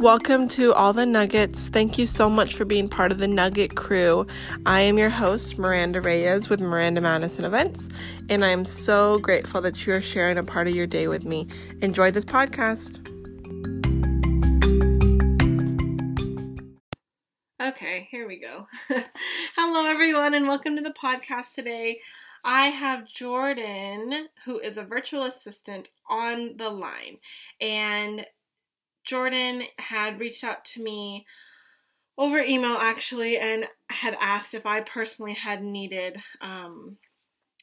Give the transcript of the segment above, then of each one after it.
Welcome to All the Nuggets. Thank you so much for being part of the Nugget crew. I am your host, Miranda Reyes with Miranda Madison Events, and I'm so grateful that you are sharing a part of your day with me. Enjoy this podcast. Okay, here we go. Hello, everyone, and welcome to the podcast today. I have Jordan, who is a virtual assistant, on the line. And Jordan had reached out to me over email actually and had asked if I personally had needed um,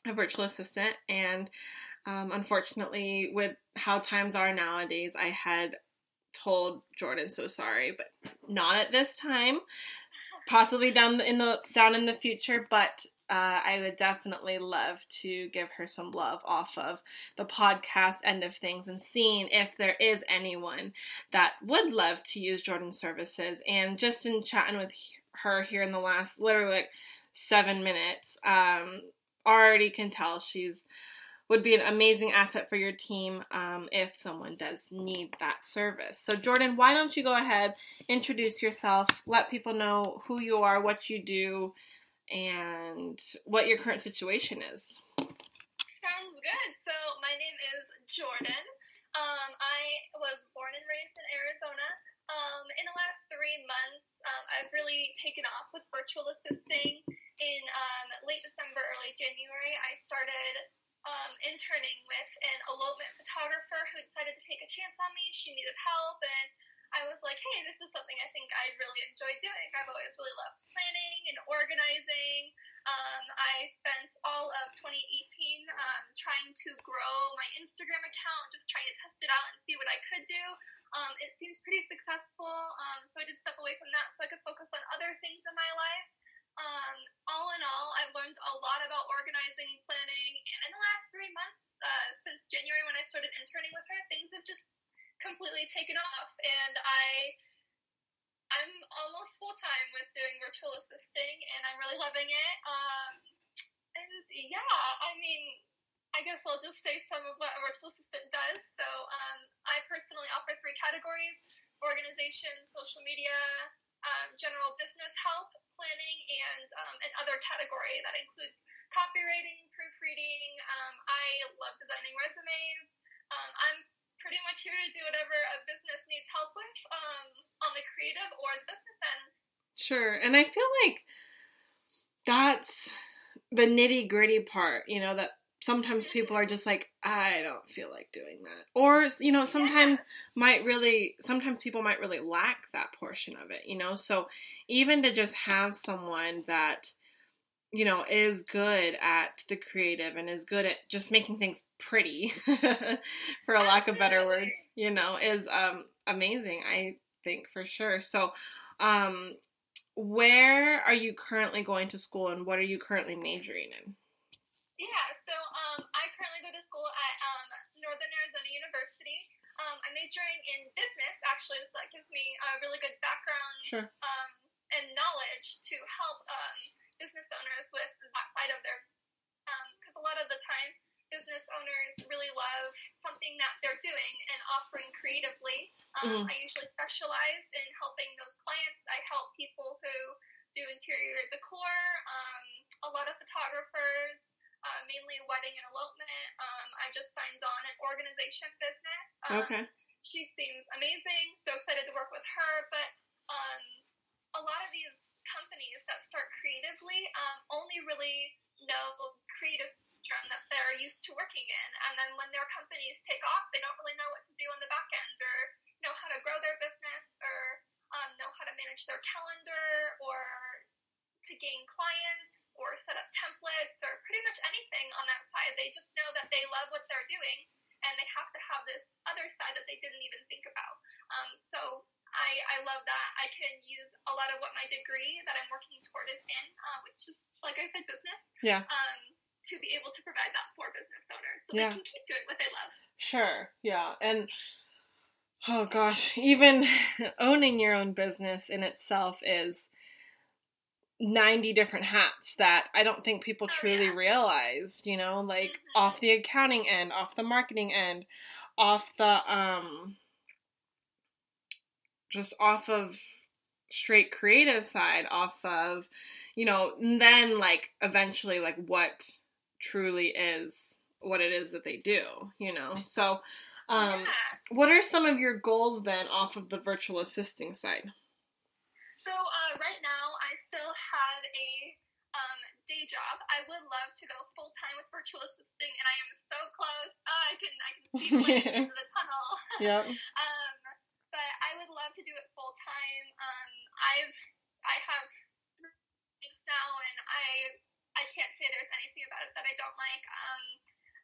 a virtual assistant. And um, unfortunately, with how times are nowadays, I had told Jordan so sorry, but not at this time. Possibly down in the down in the future, but uh, I would definitely love to give her some love off of the podcast end of things and seeing if there is anyone that would love to use Jordan's services. And just in chatting with her here in the last literally like seven minutes, um, already can tell she's would be an amazing asset for your team um, if someone does need that service. So, Jordan, why don't you go ahead, introduce yourself, let people know who you are, what you do, and what your current situation is. Sounds good. So my name is Jordan. Um, I was born and raised in Arizona. Um, in the last three months, um, I've really taken off with virtual assisting. In um, late December, early January, I started um, interning with an elopement photographer who decided to take a chance on me. She needed help, and I was like, hey, this is something I think I really enjoy doing. I've always really loved planning and organizing. Um, I spent all of 2018 um, trying to grow my Instagram account, just trying to test it out and see what I could do. Um, it seems pretty successful, um, so I did step away from that so I could focus on other things in my life. Um, all in all, I've learned a lot about organizing, planning, and in the last three months, uh, since January when I started interning with her, things have just completely taken off, and I I'm almost full time with doing virtual assisting, and I'm really loving it. Um, and yeah, I mean, I guess I'll just say some of what a virtual assistant does. So um, I personally offer three categories: organization, social media, um, general business help, planning, and um, an other category that includes copywriting, proofreading. Um, I love designing resumes. Um, I'm pretty much here to do whatever a business needs help with um, on the creative or the business end. Sure. And I feel like that's the nitty gritty part, you know, that sometimes people are just like, I don't feel like doing that. Or, you know, sometimes yeah. might really, sometimes people might really lack that portion of it, you know? So even to just have someone that, you know, is good at the creative and is good at just making things pretty, for a lack of better words, you know, is um, amazing, I think, for sure. So, um, where are you currently going to school and what are you currently majoring in? Yeah, so um, I currently go to school at um, Northern Arizona University. Um, I'm majoring in business, actually, so that gives me a really good background sure. um, and knowledge to help um, business owners with that side of their, because um, a lot of the time business owners really love something that they're doing and offering creatively. Um, mm-hmm. I usually specialize in helping those clients. I help people who do interior decor, um, a lot of photographers, uh, mainly wedding and elopement. Um, I just signed on an organization business. Um, okay. She seems amazing. So excited to work with her. But um, a lot of these companies that start creatively um, only really know creative that they're used to working in. And then when their companies take off, they don't really know what to do on the back end or know how to grow their business or um, know how to manage their calendar or to gain clients or set up templates or pretty much anything on that side. They just know that they love what they're doing and they have to have this other side that they didn't even think about. Um, so I, I love that I can use a lot of what my degree that I'm working toward is in, uh, which is, like I said, business. Yeah. Um, to be able to provide that for business owners so yeah. they can keep doing what they love. Sure. Yeah. And oh gosh, even owning your own business in itself is 90 different hats that I don't think people oh, truly yeah. realized, you know, like mm-hmm. off the accounting end, off the marketing end, off the um just off of straight creative side, off of, you know, then like eventually like what truly is what it is that they do, you know. So um yeah. what are some of your goals then off of the virtual assisting side? So uh, right now, I still have a um, day job. I would love to go full time with virtual assisting, and I am so close. Uh, I can I can see the the end of the tunnel. Yep. um, but I would love to do it full time. Um, I've I have things now, and I I can't say there's anything about it that I don't like. Um,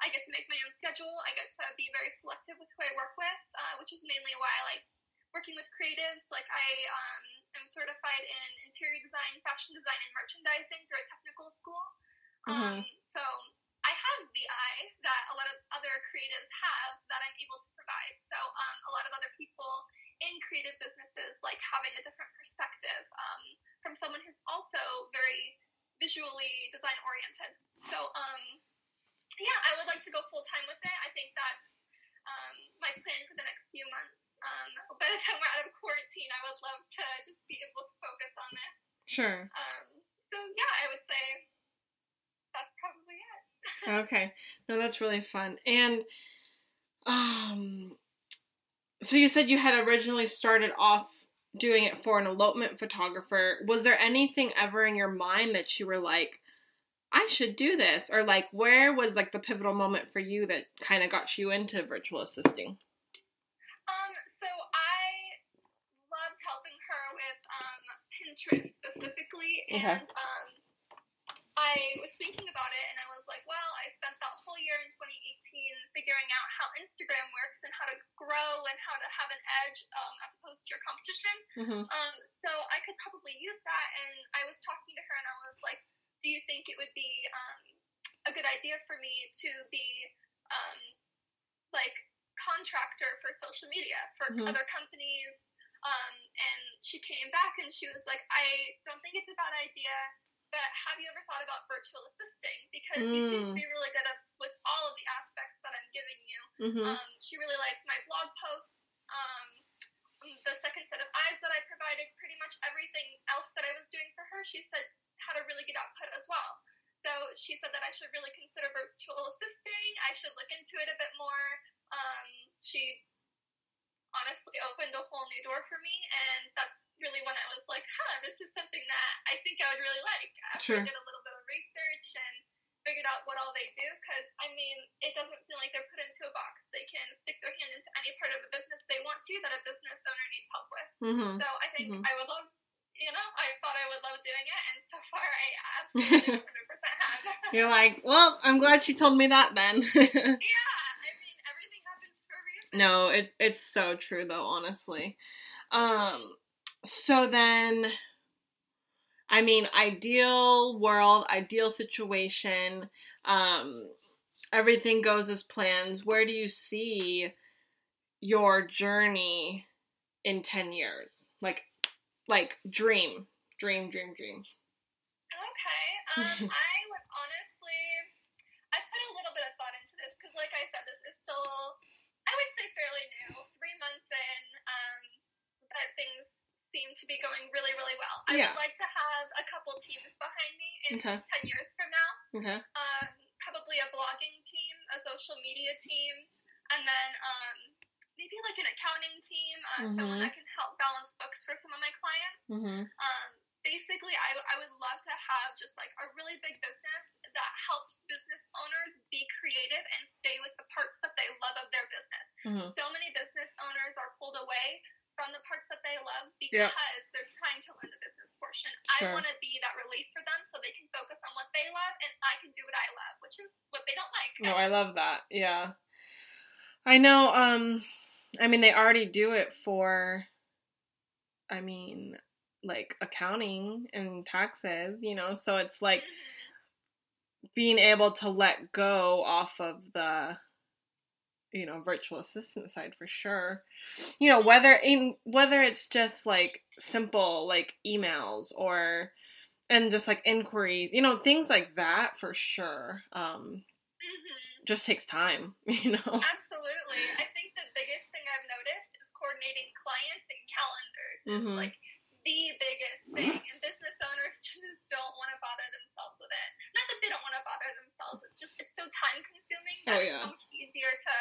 I get to make my own schedule. I get to be very selective with who I work with, uh, which is mainly why I like working with creatives. Like I um, am certified in interior design, fashion design, and merchandising through a technical school. Um, so I have the eye that a lot of other creatives have that I'm able to provide. So um, a lot of other people in creative businesses like having a different perspective um, from someone who's also very visually design oriented. So um, yeah, I would like to go full time with it. I think that's um, my plan for the next few months. Um, by the time we're out of quarantine, I would love to just be able to focus on this. Sure. Um, so yeah, I would say that's probably. Okay. No, that's really fun. And um so you said you had originally started off doing it for an elopement photographer. Was there anything ever in your mind that you were like I should do this or like where was like the pivotal moment for you that kind of got you into virtual assisting? Um, so I loved helping her with um, Pinterest specifically, Okay. and um, I was thinking about it, and I was like, well, I spent that whole year in 2018 figuring out how Instagram works and how to grow and how to have an edge um, as opposed to your competition. Mhm. Um, so I could probably use that, and I was talking to her, and I was like, do you think it would be um, a good idea for me to be um, like contractor for social media for Mhm. other companies. Um, and she came back and she was like, I don't think it's a bad idea, but have you ever thought about virtual assisting? Because you seem to Mm. be really good at with all of the aspects that I'm giving you. Mhm. Um, she really liked my blog posts. Um, the second set of eyes that I provided, pretty much everything else that I was doing for her, she said had a really good output as well. So she said that I should really consider virtual assisting. I should look into it a bit more. Um, she honestly opened a whole new door for me, and that's really when I was like, huh, this is something that I think I would really like. After Sure. I did a little bit of research and figured out what all they do, because I mean, it doesn't seem like they're put into a box. They can stick their hand into any part of a business they want to that a business owner needs help with. Mm-hmm. So I think Mhm. I would love, you know, I thought I would love doing it, and so far I absolutely 100% have. You're like, "Well, I'm glad she told me that then." yeah, I mean, everything happens for a reason. No, it's it's so true though, honestly. Um so then I mean, ideal world, ideal situation, um everything goes as planned. Where do you see your journey in 10 years? Like like dream, dream, dream, dream. Okay. Um, I would honestly, I put a little bit of thought into this because, like I said, this is still, I would say, fairly new. Three months in, um, but things seem to be going really, really well. I Yeah. would like to have a couple teams behind me in Okay. ten years from now. Okay. Um, probably a blogging team, a social media team, and then um, maybe like an accounting team, uh, someone Mhm. that can help balance books for some of my clients Mm-hmm. um, basically I, I would love to have just like a really big business that helps business owners be creative and stay with the parts that they love of their business Mhm. so many business owners are pulled away the parts that they love Yeah. because they're trying to learn the business portion Sure. i want to be that relief for them so they can focus on what they love and i can do what i love which is what they don't like No, I love that. Yeah. I know um I mean they already do it for I mean like accounting and taxes, you know, so it's like Mhm. being able to let go off of the you know virtual assistant side for sure you know whether in whether it's just like simple like emails or and just like inquiries you know things like that for sure um Mhm. just takes time you know Absolutely. I think the biggest thing I've noticed is coordinating clients and calendars Mhm. like the biggest thing, and business owners just don't want to bother themselves with it. Not that they don't want to bother themselves; it's just it's so time consuming that Oh, it's so much easier to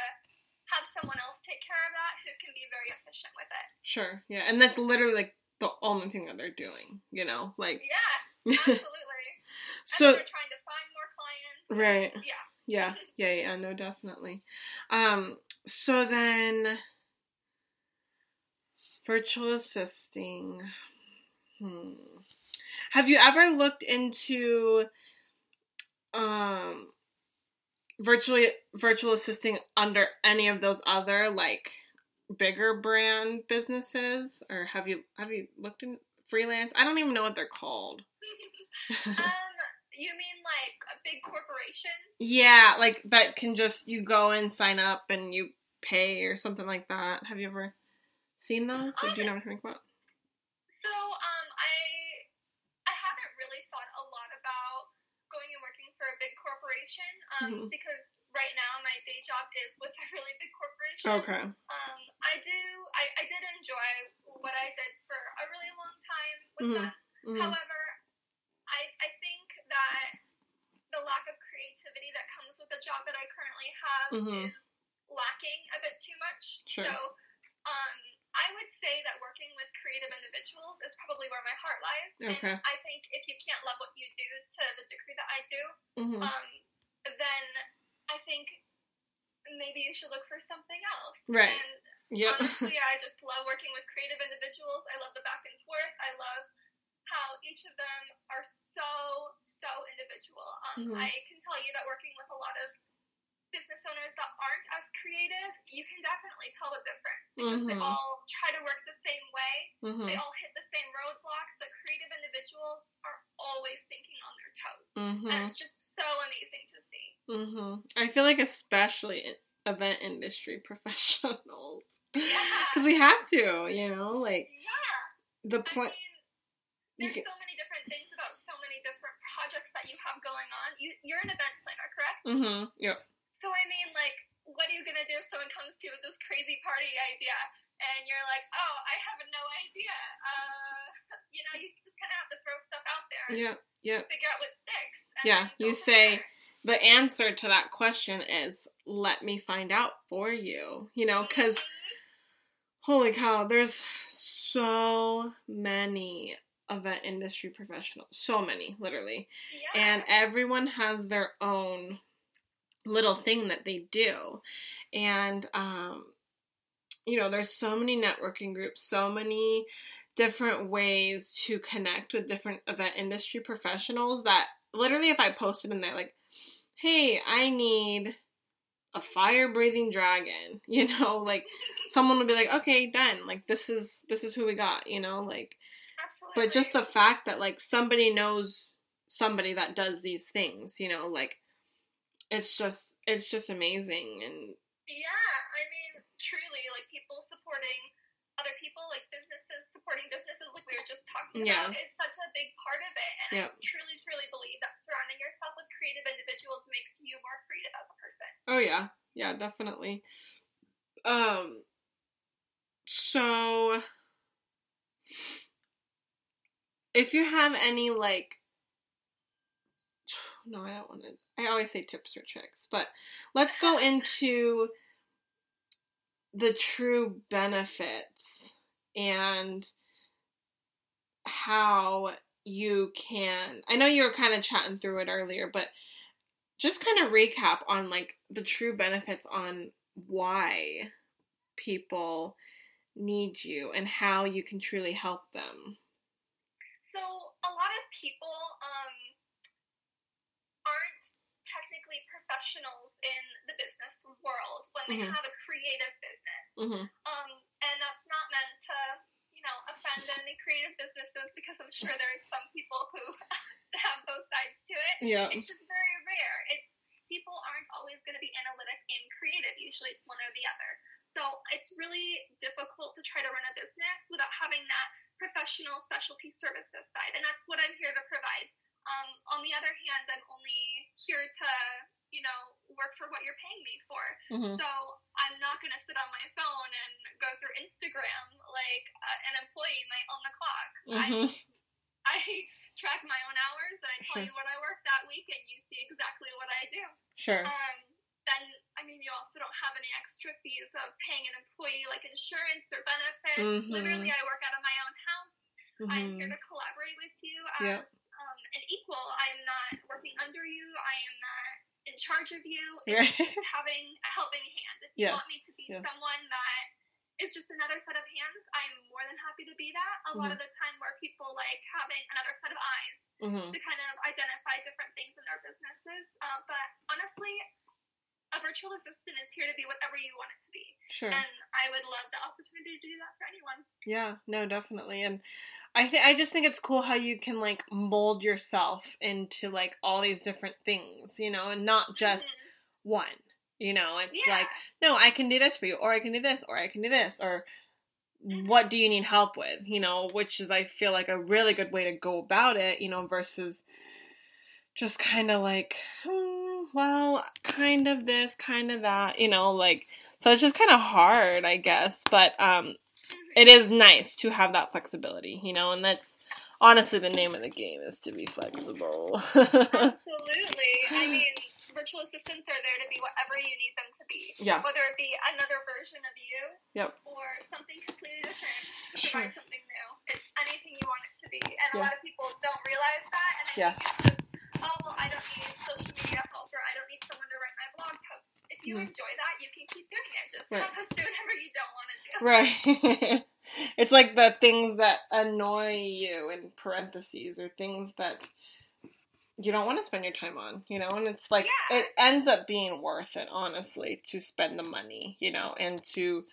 have someone else take care of that who can be very efficient with it. Sure. Yeah. And that's literally like the only thing that they're doing, you know? Like Yeah, absolutely. so and they're trying to find more clients. right. Yeah. Yeah. Yeah, yeah, no, definitely. Um so then virtual assisting. Hmm. Have you ever looked into um virtually virtual assisting under any of those other like bigger brand businesses or have you have you looked in freelance? I don't even know what they're called. um, you mean like a big corporation? Yeah, like that can just you go and sign up and you pay or something like that. Have you ever seen those? Or do you know what I'm talking about? So, um, I I haven't really thought a lot about going and working for a big corporation, um, Mhm. because right now my day job is with a really big corporation. Okay. Um, I do I, I did enjoy what I did for a really long time with Mhm. them. Mhm. However, I I think that the lack of creativity that comes with the job that I currently have Mhm. is lacking a bit too much. Sure. So, um, I would say that working with creative individuals is probably where my heart lies. Okay. And I think if you can't love what you do to the degree that I do, Mhm. um, then I think maybe you should look for something else. Right. And Yep. honestly, I just love working with creative individuals. I love the back and forth. I love how each of them are so, so individual. Um, Mhm. I can tell you that working with a lot of business owners that aren't as creative, you can definitely tell the difference because they Mhm. all try to work the same way. They Mhm. all hit the same roadblocks, but creative individuals are always thinking on their toes. And Mhm. it's just so amazing to see. Mhm. I feel like especially event industry professionals Yeah. because we have to, you know, like Yeah. the I plan. mean, You there's get- so many different things about so many different projects that you have going on. You, you're an event planner, correct? Mm Mhm. Yep. So I mean, like, what are you gonna do if someone comes to you with this crazy party idea, and you're like, oh, I have no idea. Uh, you know, you just kind of have to throw stuff out there Yeah. Yep. figure out what sticks. And Yeah, you say- there. The answer to that question is let me find out for you. You know, because Mhm. holy cow, there's so many event industry professionals. So many, literally. yeah. and everyone has their own little thing that they do and um you know there's so many networking groups so many different ways to connect with different event industry professionals that literally if i posted in there like hey i need a fire breathing dragon you know like someone would be like okay done like this is this is who we got you know like Absolutely. but just the fact that like somebody knows somebody that does these things you know like it's just it's just amazing and Yeah, I mean, truly, like people supporting other people, like businesses supporting businesses, like we were just talking Yeah. about, is such a big part of it. And Yep. I truly, truly believe that surrounding yourself with creative individuals makes you more creative as a person. oh yeah yeah definitely um so if you have any like no i don't want to i always say tips or tricks but let's go into the true benefits and how you can i know you were kind of chatting through it earlier but just kind of recap on like the true benefits on why people need you and how you can truly help them. So a lot of people um, aren't technically professionals in the business world when they Mhm. have a creative business. mm-hmm. Um, and that's not meant to, you know, offend any creative businesses because I'm sure there's some people who have both sides to it. yeah It's just very rare. It's people aren't always going to be analytic and creative. Usually, it's one or the other. So it's really difficult to try to run a business without having that professional specialty services side, and that's what I'm here to provide. Um, on the other hand, I'm only here to, you know, work for what you're paying me for. mm-hmm. So I'm not going to sit on my phone and go through Instagram like uh, an employee might on the clock. Mhm. I, I track my own hours and I tell Sure. you what I worked that week, and you see exactly what I do. Sure. Um, then, I mean, you also don't have any extra fees of paying an employee like insurance or benefits. Mhm. Literally, I work out of my own house. I'm here Mhm. to collaborate with you as Yep. um, an equal. I'm not working under you. I am not in charge of you. Right. Just having a helping hand. If you Yes. want me to be Yes. someone that is just another set of hands, I'm more than happy to be that. A lot Mhm. of the time, where people like having another set of eyes Mhm. to kind of identify different things in their businesses. Uh, but honestly, a virtual assistant is here to be whatever you want it to be. Sure. And I would love the opportunity to do that for anyone. Yeah, no, definitely. And I think I just think it's cool how you can like mold yourself into like all these different things, you know, and not just Mhm. one. You know, it's Yeah. like, no, I can do this for you, or I can do this, or I can do this, or Mhm. what do you need help with? You know, which is I feel like a really good way to go about it, you know, versus just kind of like, hmm, well, kind of this, kind of that, you know, like so it's just kind of hard, I guess, but um. It is nice to have that flexibility, you know, and that's honestly the name of the game is to be flexible. Absolutely. I mean, virtual assistants are there to be whatever you need them to be. Yeah. Whether it be another version of you Yep. or something completely different to Sure. provide something new. It's anything you want it to be. And a lot of people don't realize that. And I Yeah. think it's just, oh, well, I don't need social media help or I don't need someone to write my blog post. If you enjoy that, you can keep doing it. Just Right. have us do whatever you don't want to do. Right. it's like the things that annoy you in parentheses or things that you don't want to spend your time on, you know, and it's like Yeah. it ends up being worth it, honestly, to spend the money, you know, and to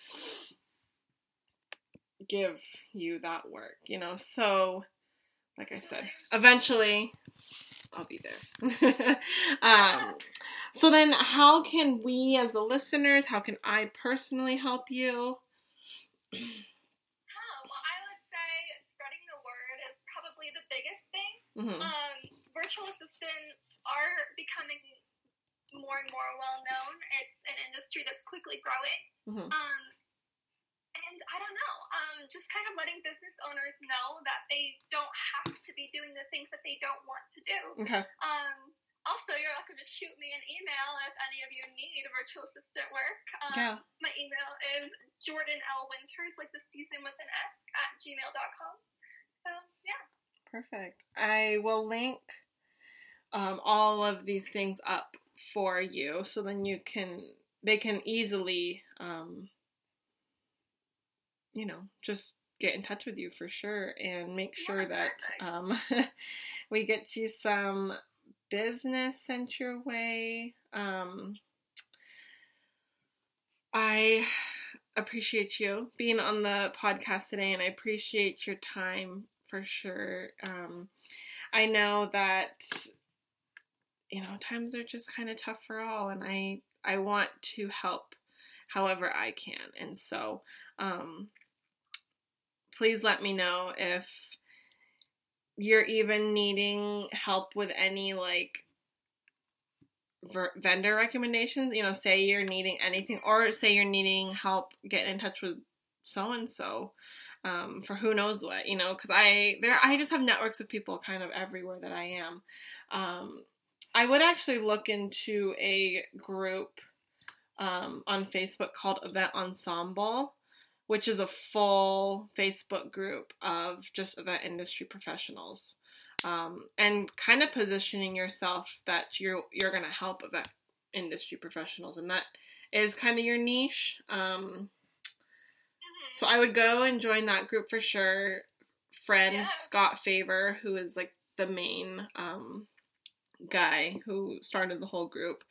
give you that work, you know. So, like I said, eventually I'll be there. um, so then, how can we, as the listeners, how can I personally help you? Oh, well, I would say spreading the word is probably the biggest thing. hmm Um, virtual assistants are becoming more and more well known. It's an industry that's quickly growing. hmm Um, and I don't know, um, just kind of letting business owners know that they don't have to be doing the things that they don't want to do. Okay. Um, also, you're welcome to shoot me an email if any of you need virtual assistant work. Um, Yeah. My email is Jordan L. Winters, like the season with an S, at gmail.com. So, yeah. Perfect. I will link um, all of these things up for you, so then you can they can easily, um, you know, just get in touch with you for sure and make sure Yeah, that um, we get you some business sent your way. Um, I appreciate you being on the podcast today, and I appreciate your time for sure. Um, I know that you know times are just kind of tough for all, and I I want to help however I can, and so um, please let me know if you're even needing help with any like ver- vendor recommendations you know say you're needing anything or say you're needing help getting in touch with so and so um, for who knows what you know because i there i just have networks of people kind of everywhere that i am. Um, i would actually look into a group um, on facebook called event ensemble which is a full facebook group of just event industry professionals um, and kind of positioning yourself that you're you're gonna help event industry professionals, and that is kind of your niche. Um, Mhm. so I would go and join that group for sure. Friend Yeah. Scott Favor, who is like the main um, guy who started the whole group,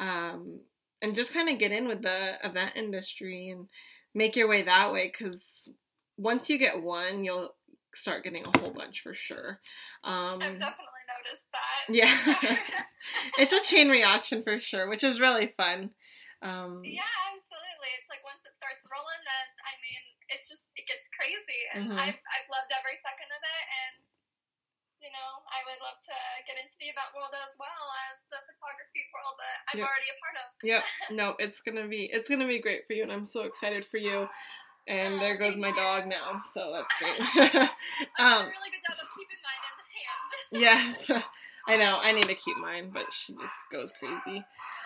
um, and just kind of get in with the event industry and make your way that way. Because once you get one, you'll start getting a whole bunch for sure. Um, I've definitely noticed that. Yeah. it's a chain reaction for sure, which is really fun. Um, yeah, absolutely. It's like once it starts rolling, then I mean, it just it gets crazy, and Mhm. I've I've loved every second of it, and you know, I would love to get into the event world as well as the photography world that I'm Yep. already a part of. Yep. No, it's gonna be it's gonna be great for you, and I'm so excited for you. And there goes my dog now, so that's great. Um, really good job of keeping mine in the hand. yes, I know. I need to keep mine, but she just goes crazy.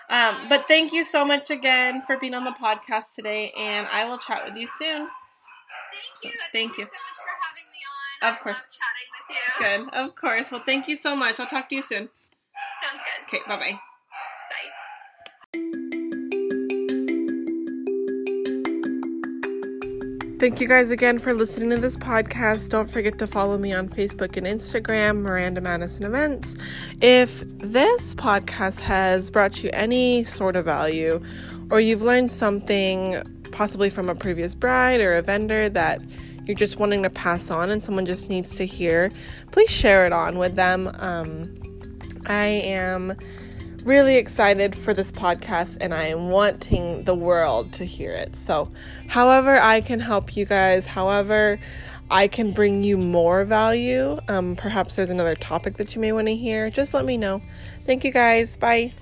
Um, but thank you so much again for being on the podcast today, and I will chat with you soon. Thank you. Thank you. so much for having me on. Of I course. love chatting with you. Good, of course. Well, thank you so much. I'll talk to you soon. Sounds good. Okay, bye. Bye. Thank you guys again for listening to this podcast. Don't forget to follow me on Facebook and Instagram, Miranda Madison Events. If this podcast has brought you any sort of value, or you've learned something possibly from a previous bride or a vendor that you're just wanting to pass on and someone just needs to hear, please share it on with them. Um, I am really excited for this podcast and I am wanting the world to hear it. So, however, I can help you guys, however, I can bring you more value, um, perhaps there's another topic that you may want to hear, just let me know. Thank you guys. Bye.